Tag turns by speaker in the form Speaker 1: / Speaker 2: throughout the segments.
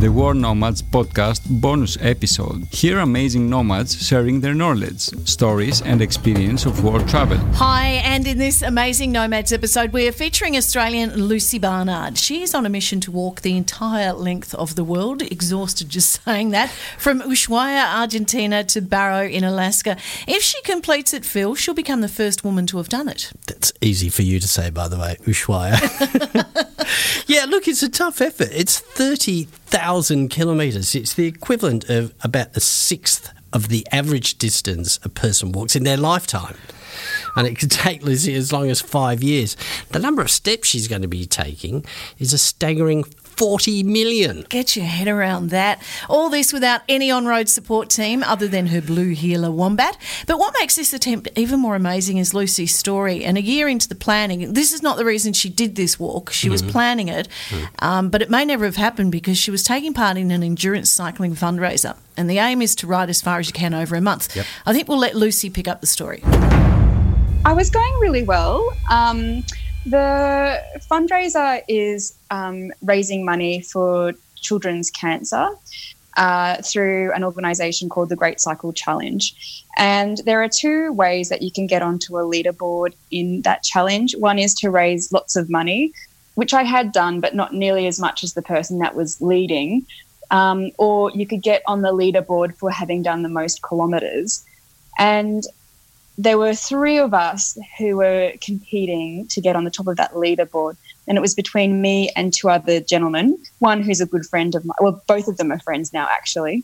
Speaker 1: the World Nomads podcast bonus episode. Hear amazing nomads sharing their knowledge, stories, and experience of war travel.
Speaker 2: Hi, and in this amazing Nomads episode, we are featuring Australian Lucy Barnard. She is on a mission to walk the entire length of the world, exhausted just saying that, from Ushuaia, Argentina to Barrow in Alaska. If she completes it, Phil, she'll become the first woman to have done it.
Speaker 3: That's easy for you to say, by the way, Ushuaia. yeah, look, it's a tough effort. It's 30,000 kilometres. It's the equivalent of about a sixth of the average distance a person walks in their lifetime. And it could take Lucy as long as five years. The number of steps she's going to be taking is a staggering 40 million.
Speaker 2: Get your head around that. All this without any on road support team other than her blue heeler Wombat. But what makes this attempt even more amazing is Lucy's story. And a year into the planning, this is not the reason she did this walk, she mm-hmm. was planning it. Mm. Um, but it may never have happened because she was taking part in an endurance cycling fundraiser. And the aim is to ride as far as you can over a month. Yep. I think we'll let Lucy pick up the story.
Speaker 4: I was going really well. Um, the fundraiser is um, raising money for children's cancer uh, through an organisation called the Great Cycle Challenge. And there are two ways that you can get onto a leaderboard in that challenge. One is to raise lots of money, which I had done, but not nearly as much as the person that was leading. Um, or you could get on the leaderboard for having done the most kilometres. And there were three of us who were competing to get on the top of that leaderboard. And it was between me and two other gentlemen, one who's a good friend of mine. Well, both of them are friends now, actually.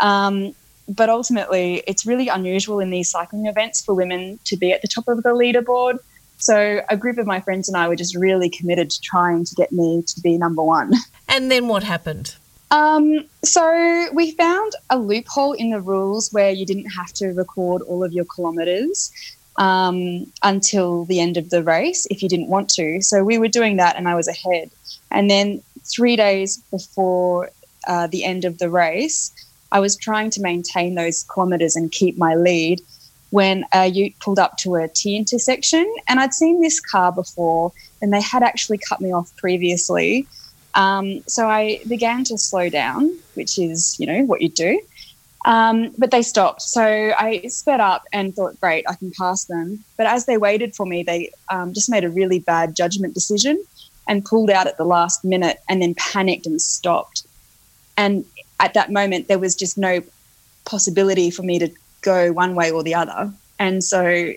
Speaker 4: Um, but ultimately, it's really unusual in these cycling events for women to be at the top of the leaderboard. So a group of my friends and I were just really committed to trying to get me to be number one.
Speaker 2: And then what happened?
Speaker 4: Um, so we found a loophole in the rules where you didn't have to record all of your kilometres um, until the end of the race if you didn't want to. So we were doing that, and I was ahead. And then three days before uh, the end of the race, I was trying to maintain those kilometres and keep my lead when a ute pulled up to a T intersection. And I'd seen this car before, and they had actually cut me off previously. Um, so I began to slow down, which is, you know, what you do. Um, but they stopped. So I sped up and thought, great, I can pass them. But as they waited for me, they um, just made a really bad judgment decision and pulled out at the last minute and then panicked and stopped. And at that moment, there was just no possibility for me to go one way or the other. And so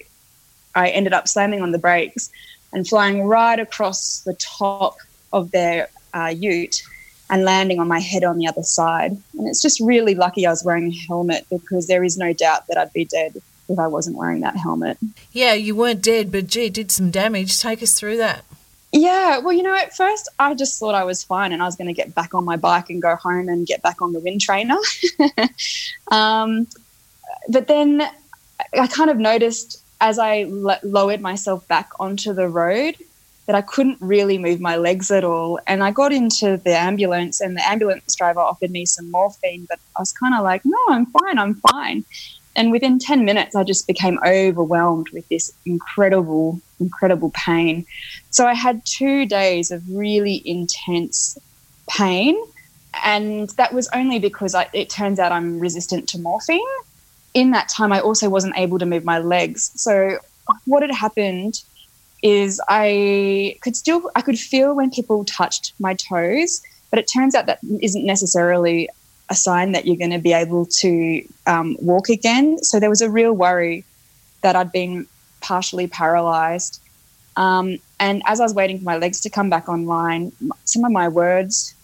Speaker 4: I ended up slamming on the brakes and flying right across the top of their uh, ute and landing on my head on the other side. And it's just really lucky I was wearing a helmet because there is no doubt that I'd be dead if I wasn't wearing that helmet.
Speaker 2: Yeah, you weren't dead, but gee, did some damage. Take us through that.
Speaker 4: Yeah, well, you know, at first I just thought I was fine and I was going to get back on my bike and go home and get back on the wind trainer. um, but then I kind of noticed as I lowered myself back onto the road that I couldn't really move my legs at all. And I got into the ambulance, and the ambulance driver offered me some morphine, but I was kind of like, no, I'm fine, I'm fine. And within 10 minutes, I just became overwhelmed with this incredible, incredible pain. So I had two days of really intense pain. And that was only because I, it turns out I'm resistant to morphine. In that time, I also wasn't able to move my legs. So, what had happened is I could still I could feel when people touched my toes, but it turns out that isn't necessarily a sign that you're going to be able to um, walk again. So there was a real worry that I'd been partially paralyzed. Um, and as I was waiting for my legs to come back online, some of my words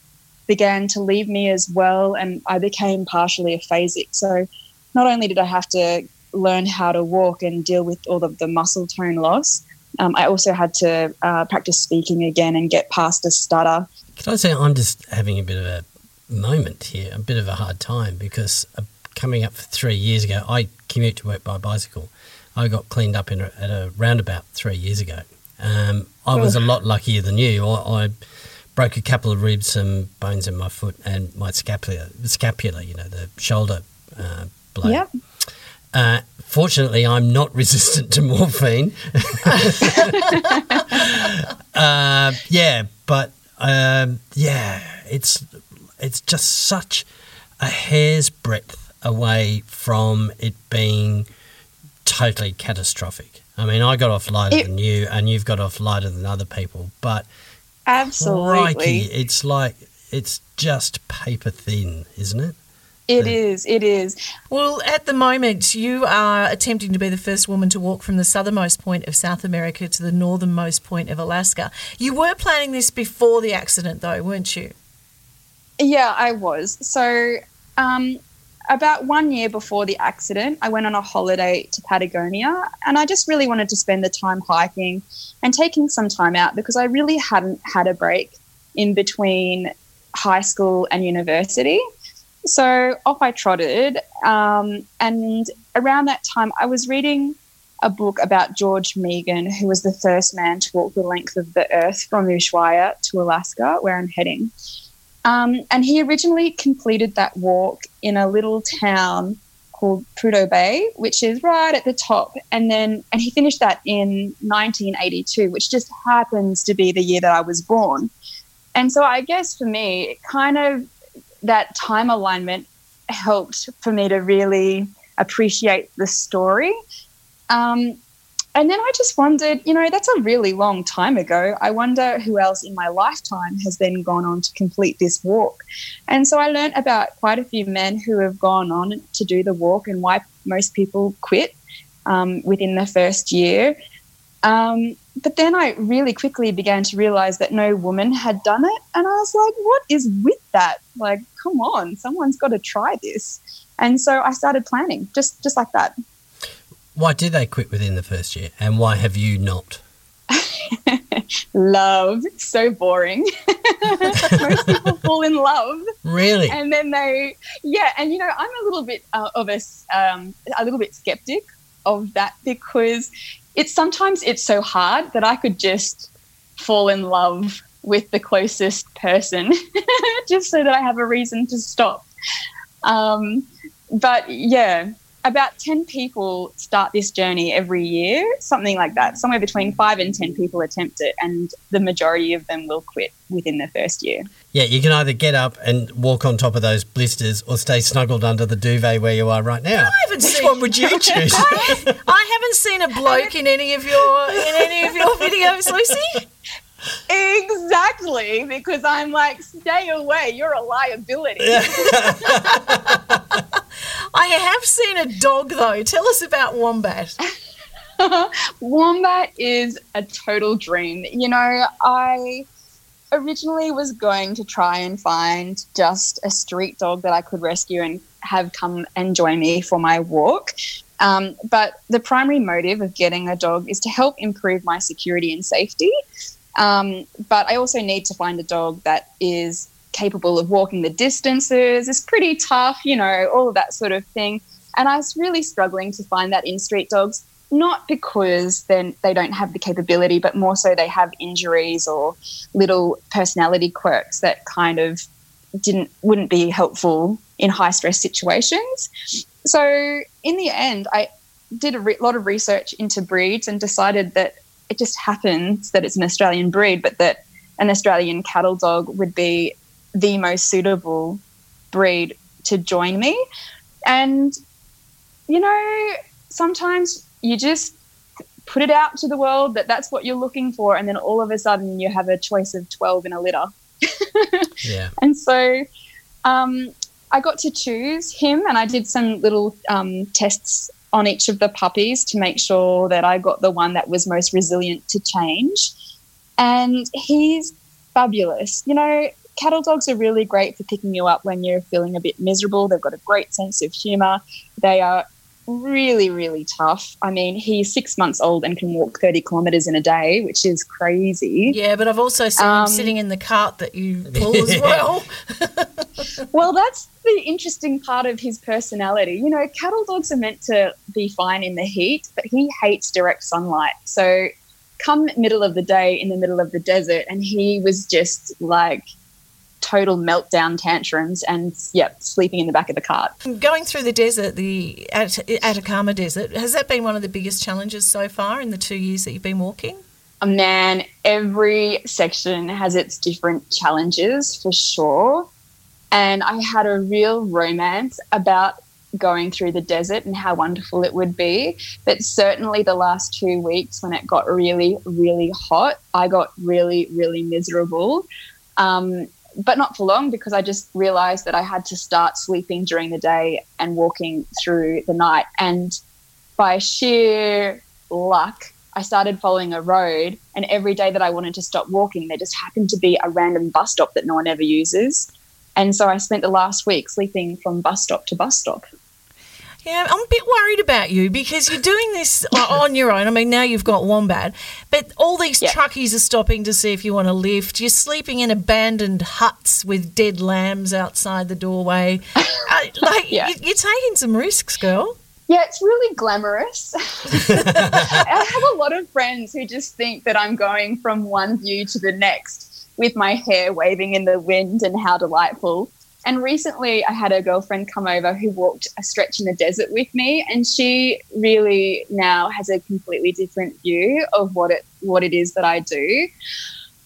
Speaker 4: began to leave me as well, and I became partially aphasic. So not only did I have to learn how to walk and deal with all of the muscle tone loss, um, I also had to uh, practice speaking again and get past a stutter.
Speaker 3: Can I say I'm just having a bit of a moment here, a bit of a hard time because uh, coming up for three years ago, I commute to work by bicycle. I got cleaned up in a, at a roundabout three years ago. Um, I was a lot luckier than you. I, I, broke a couple of ribs, some bones in my foot, and my scapula, scapula, you know, the shoulder uh, blade. Yep. Uh, fortunately, I'm not resistant to morphine. uh, yeah, but um, yeah, it's it's just such a hair's breadth away from it being totally catastrophic. I mean, I got off lighter
Speaker 4: It-
Speaker 3: than you, and you've got off lighter than other people, but
Speaker 4: Absolutely.
Speaker 3: crikey, it's like it's just paper thin, isn't it?
Speaker 4: It is. It is.
Speaker 2: Well, at the moment, you are attempting to be the first woman to walk from the southernmost point of South America to the northernmost point of Alaska. You were planning this before the accident, though, weren't you?
Speaker 4: Yeah, I was. So, um, about one year before the accident, I went on a holiday to Patagonia and I just really wanted to spend the time hiking and taking some time out because I really hadn't had a break in between high school and university. So off I trotted. Um, and around that time, I was reading a book about George Meegan, who was the first man to walk the length of the earth from Ushuaia to Alaska, where I'm heading. Um, and he originally completed that walk in a little town called Prudhoe Bay, which is right at the top. And then, and he finished that in 1982, which just happens to be the year that I was born. And so I guess for me, it kind of that time alignment helped for me to really appreciate the story. Um, and then I just wondered, you know, that's a really long time ago. I wonder who else in my lifetime has then gone on to complete this walk. And so I learned about quite a few men who have gone on to do the walk and why most people quit um, within the first year. Um, but then I really quickly began to realize that no woman had done it. And I was like, what is with that? Like, come on, someone's got to try this. And so I started planning just, just like that.
Speaker 3: Why did they quit within the first year, and why have you not?
Speaker 4: love so boring most people fall in love
Speaker 3: Really?
Speaker 4: and then they yeah and you know i'm a little bit uh, of a um, a little bit skeptic of that because it's sometimes it's so hard that i could just fall in love with the closest person just so that i have a reason to stop um, but yeah about 10 people start this journey every year, something like that. Somewhere between five and 10 people attempt it, and the majority of them will quit within the first year.
Speaker 3: Yeah, you can either get up and walk on top of those blisters or stay snuggled under the duvet where you are right now.
Speaker 2: I haven't
Speaker 3: Which
Speaker 2: seen-
Speaker 3: one would you choose?
Speaker 2: I, I haven't seen a bloke in any of your in any of your videos, Lucy.
Speaker 4: Exactly, because I'm like, stay away, you're a liability.
Speaker 2: I have seen a dog though. Tell us about Wombat.
Speaker 4: Wombat is a total dream. You know, I originally was going to try and find just a street dog that I could rescue and have come and join me for my walk. Um, but the primary motive of getting a dog is to help improve my security and safety. Um, but I also need to find a dog that is capable of walking the distances, is pretty tough, you know, all of that sort of thing. And I was really struggling to find that in street dogs, not because then they don't have the capability, but more so they have injuries or little personality quirks that kind of didn't wouldn't be helpful in high stress situations. So in the end, I did a re- lot of research into breeds and decided that it just happens that it's an Australian breed, but that an Australian cattle dog would be the most suitable breed to join me. And, you know, sometimes you just put it out to the world that that's what you're looking for, and then all of a sudden you have a choice of 12 in a litter.
Speaker 3: yeah.
Speaker 4: And so um, I got to choose him, and I did some little um, tests on each of the puppies to make sure that I got the one that was most resilient to change. And he's fabulous. You know, cattle dogs are really great for picking you up when you're feeling a bit miserable. They've got a great sense of humor. They are really, really tough. I mean, he's six months old and can walk 30 kilometers in a day, which is crazy.
Speaker 2: Yeah, but I've also seen him
Speaker 4: Um,
Speaker 2: sitting in the cart that you pull as well.
Speaker 4: Well, that's the interesting part of his personality. You know, cattle dogs are meant to be fine in the heat, but he hates direct sunlight. So, come middle of the day in the middle of the desert, and he was just like total meltdown tantrums and, yep, sleeping in the back of the cart.
Speaker 2: Going through the desert, the At- Atacama Desert, has that been one of the biggest challenges so far in the two years that you've been walking?
Speaker 4: Oh, man, every section has its different challenges for sure. And I had a real romance about going through the desert and how wonderful it would be. But certainly the last two weeks, when it got really, really hot, I got really, really miserable. Um, but not for long because I just realized that I had to start sleeping during the day and walking through the night. And by sheer luck, I started following a road, and every day that I wanted to stop walking, there just happened to be a random bus stop that no one ever uses. And so I spent the last week sleeping from bus stop to bus stop.
Speaker 2: Yeah, I'm a bit worried about you because you're doing this on your own. I mean, now you've got Wombat, but all these yeah. truckies are stopping to see if you want to lift. You're sleeping in abandoned huts with dead lambs outside the doorway. uh, like, yeah. you, you're taking some risks, girl.
Speaker 4: Yeah, it's really glamorous. I have a lot of friends who just think that I'm going from one view to the next with my hair waving in the wind and how delightful. And recently, I had a girlfriend come over who walked a stretch in the desert with me, and she really now has a completely different view of what it what it is that I do.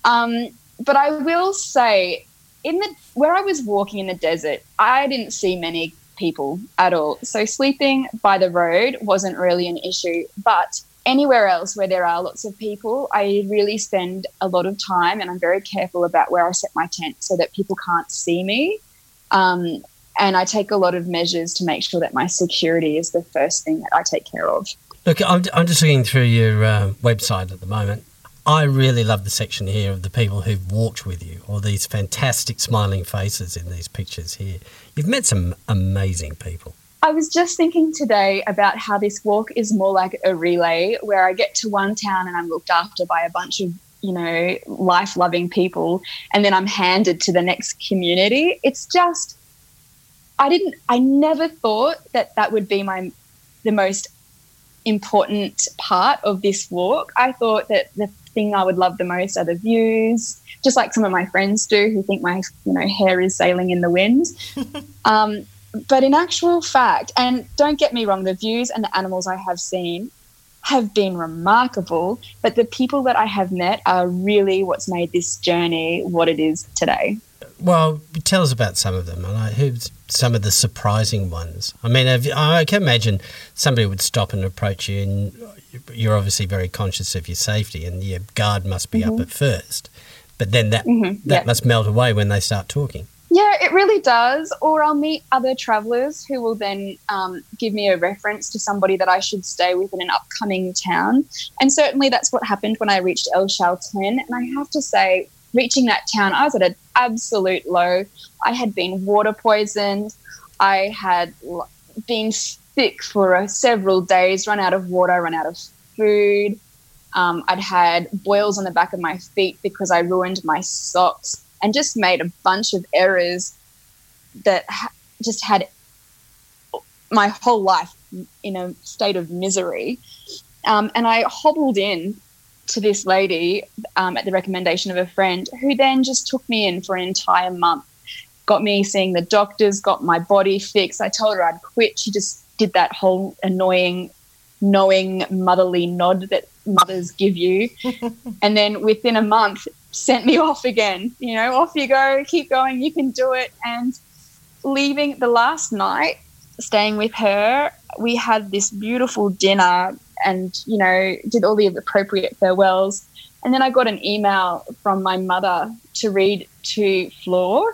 Speaker 4: Um, but I will say, in the where I was walking in the desert, I didn't see many people at all. So sleeping by the road wasn't really an issue, but anywhere else where there are lots of people, I really spend a lot of time and I'm very careful about where I set my tent so that people can't see me. Um, and I take a lot of measures to make sure that my security is the first thing that I take care of.
Speaker 3: Look, I'm, I'm just looking through your uh, website at the moment. I really love the section here of the people who've walked with you, or these fantastic smiling faces in these pictures here. You've met some amazing people.
Speaker 4: I was just thinking today about how this walk is more like a relay where I get to one town and I'm looked after by a bunch of you know, life loving people, and then I'm handed to the next community. It's just, I didn't, I never thought that that would be my, the most important part of this walk. I thought that the thing I would love the most are the views, just like some of my friends do who think my, you know, hair is sailing in the wind. um, but in actual fact, and don't get me wrong, the views and the animals I have seen have been remarkable, but the people that I have met are really what's made this journey what it is today.
Speaker 3: Well, tell us about some of them. Like, who's some of the surprising ones? I mean, I can imagine somebody would stop and approach you, and you're obviously very conscious of your safety, and your guard must be mm-hmm. up at first. But then that mm-hmm. that must melt away when they start talking.
Speaker 4: Yeah, it really does. Or I'll meet other travelers who will then um, give me a reference to somebody that I should stay with in an upcoming town. And certainly that's what happened when I reached El Chalten. And I have to say, reaching that town, I was at an absolute low. I had been water poisoned. I had been sick for uh, several days, run out of water, run out of food. Um, I'd had boils on the back of my feet because I ruined my socks and just made a bunch of errors that ha- just had my whole life in a state of misery. Um, and I hobbled in to this lady um, at the recommendation of a friend who then just took me in for an entire month, got me seeing the doctors, got my body fixed. I told her I'd quit. She just did that whole annoying, knowing motherly nod that mothers give you. and then within a month, sent me off again. You know, off you go, keep going, you can do it. And leaving the last night, staying with her, we had this beautiful dinner and, you know, did all the appropriate farewells. And then I got an email from my mother to read to Flor.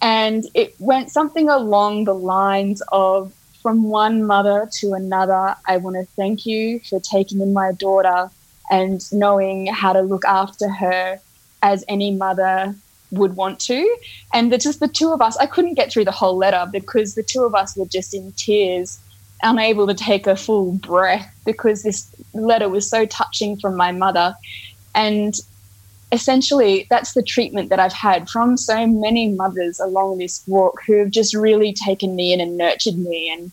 Speaker 4: And it went something along the lines of from one mother to another, I want to thank you for taking in my daughter and knowing how to look after her as any mother would want to. And the, just the two of us, I couldn't get through the whole letter because the two of us were just in tears, unable to take a full breath because this letter was so touching from my mother. And essentially, that's the treatment that I've had from so many mothers along this walk who have just really taken me in and nurtured me and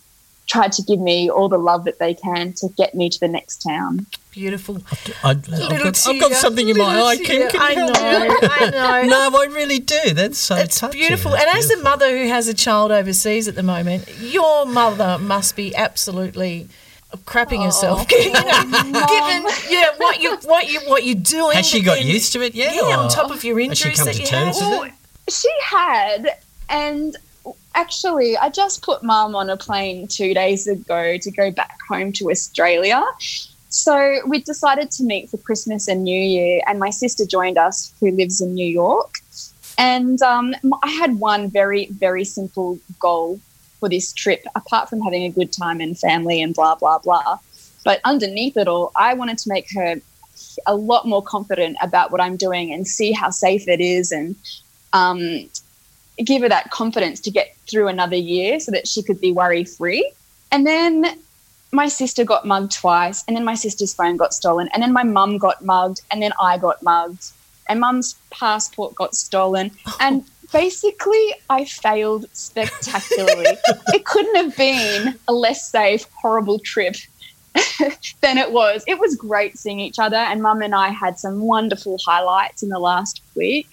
Speaker 4: tried to give me all the love that they can to get me to the next town.
Speaker 2: Beautiful.
Speaker 3: I, have got, I've got something in my eye. Kim, can I know, I know. no, I really do. That's so
Speaker 2: it's
Speaker 3: touching.
Speaker 2: beautiful.
Speaker 3: That's
Speaker 2: and
Speaker 3: beautiful.
Speaker 2: as a mother who has a child overseas at the moment, your mother must be absolutely crapping oh, herself. you oh, know, given yeah, what you what you what you're doing.
Speaker 3: Has she got used to it yet?
Speaker 2: Yeah, on top of your injuries
Speaker 3: that
Speaker 2: you had.
Speaker 4: Well, she had and actually, I just put mum on a plane two days ago to go back home to Australia. So we decided to meet for Christmas and New Year, and my sister joined us, who lives in New York. And um, I had one very, very simple goal for this trip, apart from having a good time and family and blah, blah, blah. But underneath it all, I wanted to make her a lot more confident about what I'm doing and see how safe it is and um, give her that confidence to get through another year so that she could be worry free. And then my sister got mugged twice, and then my sister's phone got stolen, and then my mum got mugged, and then I got mugged, and mum's passport got stolen. And basically, I failed spectacularly. it couldn't have been a less safe, horrible trip than it was. It was great seeing each other, and mum and I had some wonderful highlights in the last week.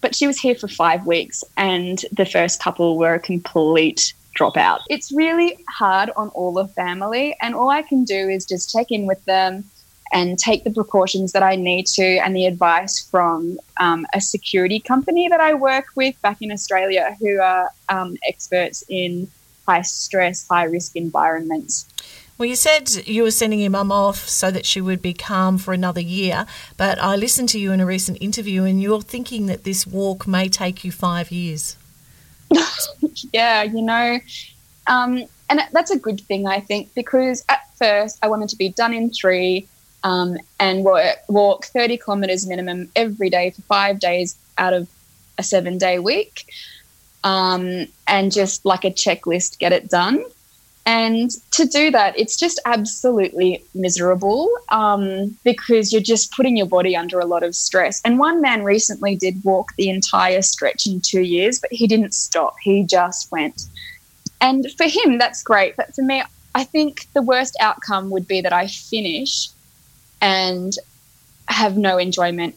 Speaker 4: But she was here for five weeks, and the first couple were a complete dropout. It's really hard on all the family, and all I can do is just check in with them and take the precautions that I need to and the advice from um, a security company that I work with back in Australia who are um, experts in high stress, high risk environments.
Speaker 2: Well, you said you were sending your mum off so that she would be calm for another year, but I listened to you in a recent interview and you're thinking that this walk may take you five years.
Speaker 4: yeah, you know, um, and that's a good thing, I think, because at first I wanted to be done in three um, and walk, walk 30 kilometres minimum every day for five days out of a seven day week um, and just like a checklist, get it done. And to do that, it's just absolutely miserable um, because you're just putting your body under a lot of stress. And one man recently did walk the entire stretch in two years, but he didn't stop. He just went. And for him, that's great. But for me, I think the worst outcome would be that I finish and have no enjoyment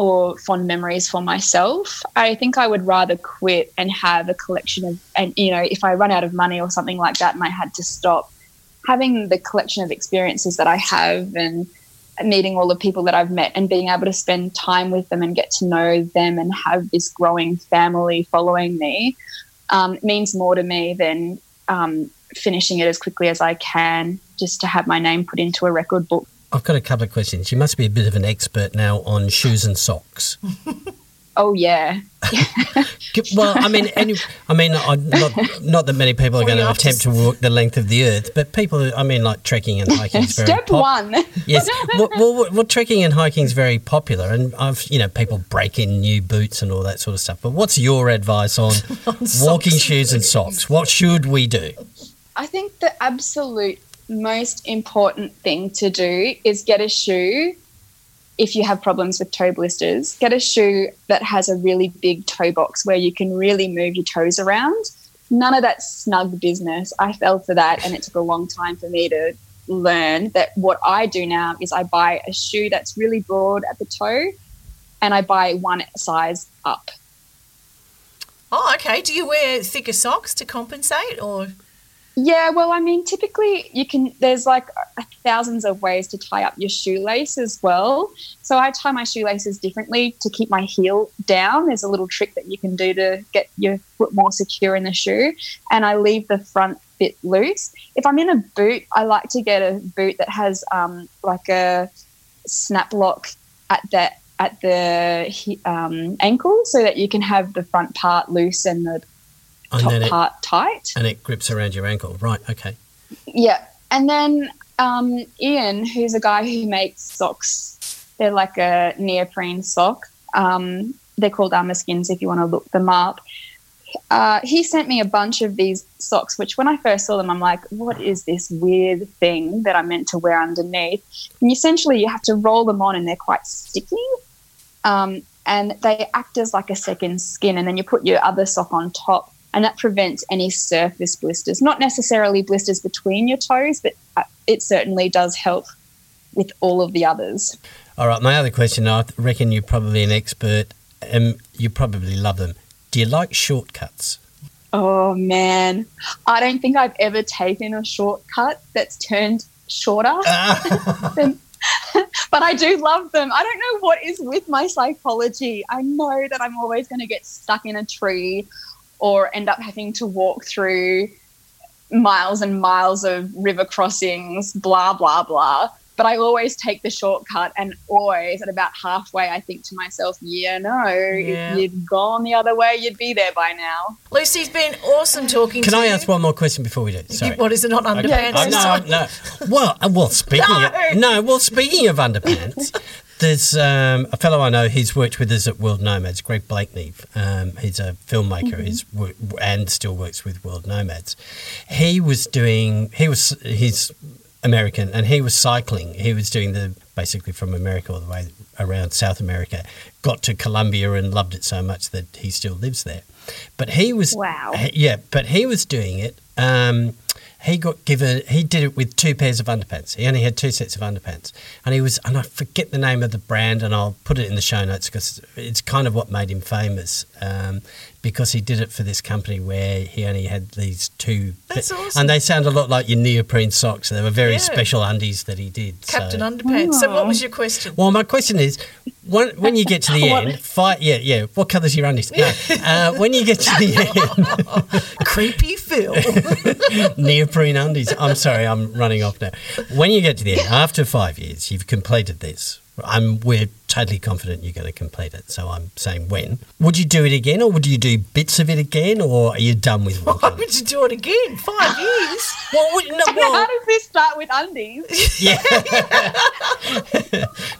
Speaker 4: or fond memories for myself. I think I would rather quit and have a collection of, and you know, if I run out of money or something like that and I had to stop, having the collection of experiences that I have and meeting all the people that I've met and being able to spend time with them and get to know them and have this growing family following me um, means more to me than um, finishing it as quickly as I can just to have my name put into a record book.
Speaker 3: I've got a couple of questions. You must be a bit of an expert now on shoes and socks.
Speaker 4: oh yeah.
Speaker 3: well, I mean, any, I mean, not not that many people are going to attempt to walk the length of the earth, but people, I mean, like trekking and hiking is very
Speaker 4: step pop- one.
Speaker 3: yes, well, well, well, trekking and hiking is very popular, and I've you know people break in new boots and all that sort of stuff. But what's your advice on, on walking shoes and socks? What should we do?
Speaker 4: I think the absolute most important thing to do is get a shoe if you have problems with toe blisters. Get a shoe that has a really big toe box where you can really move your toes around. None of that snug business. I fell for that, and it took a long time for me to learn that what I do now is I buy a shoe that's really broad at the toe and I buy one size up.
Speaker 2: Oh, okay. Do you wear thicker socks to compensate or?
Speaker 4: Yeah, well, I mean, typically you can, there's like thousands of ways to tie up your shoelace as well. So I tie my shoelaces differently to keep my heel down. There's a little trick that you can do to get your foot more secure in the shoe. And I leave the front bit loose. If I'm in a boot, I like to get a boot that has um, like a snap lock at the at the um, ankle so that you can have the front part loose and the and top part
Speaker 3: it,
Speaker 4: tight.
Speaker 3: And it grips around your ankle. Right, okay.
Speaker 4: Yeah. And then um, Ian, who's a guy who makes socks, they're like a neoprene sock. Um, they're called Armaskins if you want to look them up. Uh, he sent me a bunch of these socks, which when I first saw them, I'm like, what is this weird thing that I'm meant to wear underneath? And essentially, you have to roll them on and they're quite sticky. Um, and they act as like a second skin. And then you put your other sock on top and that prevents any surface blisters. Not necessarily blisters between your toes, but uh, it certainly does help with all of the others.
Speaker 3: All right, my other question I reckon you're probably an expert and you probably love them. Do you like shortcuts?
Speaker 4: Oh man, I don't think I've ever taken a shortcut that's turned shorter. than, but I do love them. I don't know what is with my psychology. I know that I'm always going to get stuck in a tree or end up having to walk through miles and miles of river crossings, blah, blah, blah. But I always take the shortcut and always at about halfway, I think to myself, yeah, no,
Speaker 2: Yeah.
Speaker 4: if you'd gone the other way, you'd be there by now.
Speaker 2: Lucy's been awesome talking
Speaker 3: Can
Speaker 2: to
Speaker 3: I
Speaker 2: you.
Speaker 3: ask one more question before we do? Sorry.
Speaker 2: What is it not underpants?
Speaker 3: Oh, no, no. Well, uh, well, speaking
Speaker 2: No.
Speaker 3: of no, well, speaking of underpants, there's um, a fellow I know. He's worked with us at World Nomads, Greg Blakeney. Um, he's a filmmaker. He's wo- and still works with World Nomads. He was doing. He was. He's American, and he was cycling. He was doing the basically from America all the way around South America. Got to Colombia and loved it so much that he still lives there. But he was
Speaker 4: Wow.
Speaker 3: yeah, but he was doing it. Um, he got given. He did it with two pairs of underpants. He only had two sets of underpants, and he was. And I forget the name of the brand, and I'll put it in the show notes because it's kind of what made him famous. Um, because he did it for this company where he only had these two,
Speaker 2: That's awesome.
Speaker 3: and they sound a lot like your neoprene socks. And they were very
Speaker 2: Yeah.
Speaker 3: special undies that he did.
Speaker 2: Captain
Speaker 3: so.
Speaker 2: Underpants. So, what was your question?
Speaker 3: Well, my question is, when, when you get to the end, fight. Yeah, yeah. What colour's your undies? No. Uh, when you get to the end,
Speaker 2: Creepy Phil.
Speaker 3: neoprene undies. I'm sorry, I'm running off now. When you get to the end, after five years, you've completed this. I'm we're totally confident you're going to complete it. So I'm saying when. Would you do it again, or would you do bits of it again, or are you done with
Speaker 2: Why would you do it again? Five years?
Speaker 3: well, would- no,
Speaker 4: How
Speaker 3: well,
Speaker 4: does this start with undies?
Speaker 3: yeah.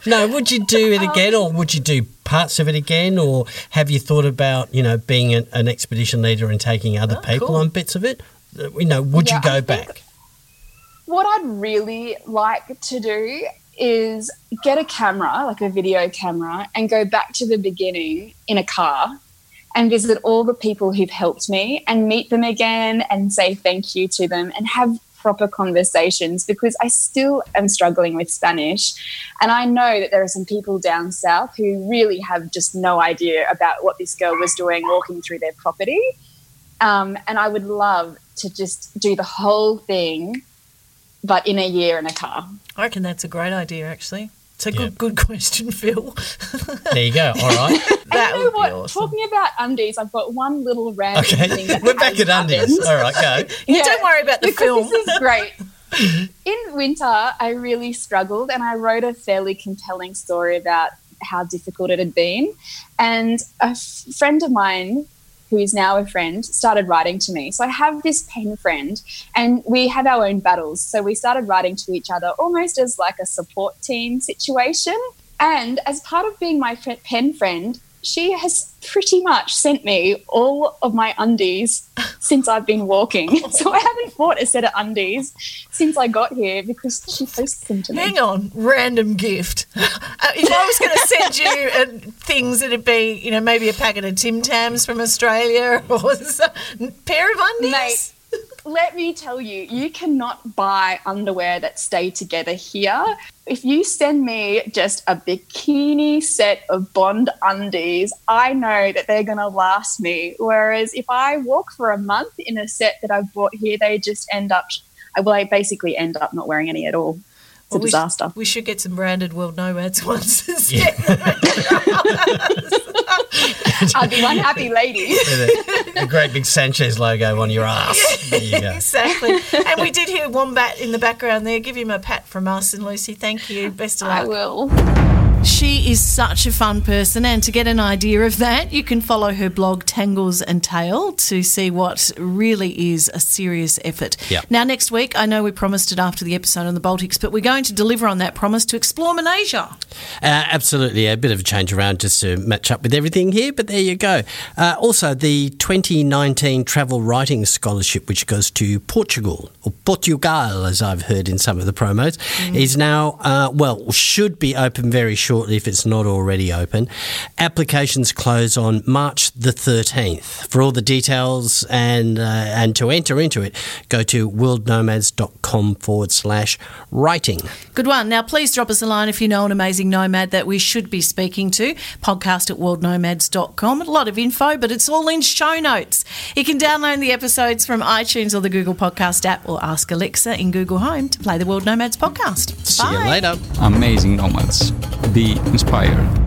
Speaker 3: no, would you do it again, or would you do parts of it again, or have you thought about you know being an, an expedition leader and taking other
Speaker 2: Oh,
Speaker 3: people
Speaker 2: cool.
Speaker 3: on bits of it? You know, would
Speaker 4: Yeah,
Speaker 3: you go
Speaker 4: I
Speaker 3: back?
Speaker 4: what I'd really like to do is get a camera, like a video camera, and go back to the beginning in a car and visit all the people who've helped me and meet them again and say thank you to them and have proper conversations because I still am struggling with Spanish. And I know that there are some people down south who really have just no idea about what this girl was doing walking through their property. Um, and I would love to just do the whole thing but in a year in a car.
Speaker 2: I reckon that's a great idea, actually. It's a
Speaker 3: Yeah.
Speaker 2: good, good question, Phil.
Speaker 3: There you go. All right.
Speaker 2: that
Speaker 4: and you
Speaker 2: would
Speaker 4: know what?
Speaker 2: be awesome.
Speaker 4: Talking about undies, I've got one little random
Speaker 3: Okay,
Speaker 4: thing. That
Speaker 3: we're back at undies. All right, go.
Speaker 2: Yeah, don't worry about the film.
Speaker 4: This is great. In winter, I really struggled, and I wrote a fairly compelling story about how difficult it had been. And a f- friend of mine, who is now a friend, started writing to me. So I have this pen friend, and we have our own battles. So we started writing to each other almost as like a support team situation. And as part of being my pen friend, she has pretty much sent me all of my undies since I've been walking. So I haven't bought a set of undies since I got here because she posts them to me.
Speaker 2: Hang on, random gift. Uh, if I was going to send you uh, things, it'd be, you know, maybe a packet of Tim Tams from Australia or a pair of undies.
Speaker 4: Mate, let me tell you, you cannot buy underwear that stay together here. If you send me just a bikini set of Bond undies, I know that they're going to last me. Whereas if I walk for a month in a set that I've bought here, they just end up, well, I basically end up not wearing any at all. It's
Speaker 2: Well,
Speaker 4: a
Speaker 2: we sh-
Speaker 4: disaster.
Speaker 2: We should get some branded World Nomads ones.
Speaker 3: Yeah.
Speaker 4: I'd be one happy lady.
Speaker 3: With a, a great big Sanchez logo on your ass. There you go.
Speaker 2: exactly. And we did hear Wombat in the background there. Give him a pat from us and Lucy. Thank you. Best of luck.
Speaker 4: I will.
Speaker 2: She is such a fun person, and to get an idea of that, you can follow her blog Tangles and Tail to see what really is a serious effort.
Speaker 3: Yep.
Speaker 2: Now, next week, I know we promised it after the episode on the Baltics, but we're going to deliver on that promise to explore Malaysia.
Speaker 3: Uh, absolutely, a bit of a change around just to match up with everything here, but there you go. Uh, also, the 2019 Travel Writing Scholarship, which goes to Portugal, or Portugal, as I've heard in some of the promos, is now, uh, well, should be open very shortly if it's not already open. Applications close on March the 13th. For all the details and, uh, and to enter into it, go to worldnomads.com forward slash writing.
Speaker 2: Good one. Now, please drop us a line if you know an amazing nomad that we should be speaking to. Podcast at worldnomads.com. A lot of info, but it's all in show notes. You can download the episodes from iTunes or the Google Podcast app or ask Alexa in Google Home to play the World Nomads podcast.
Speaker 3: See you later.
Speaker 1: Amazing nomads. Inspired.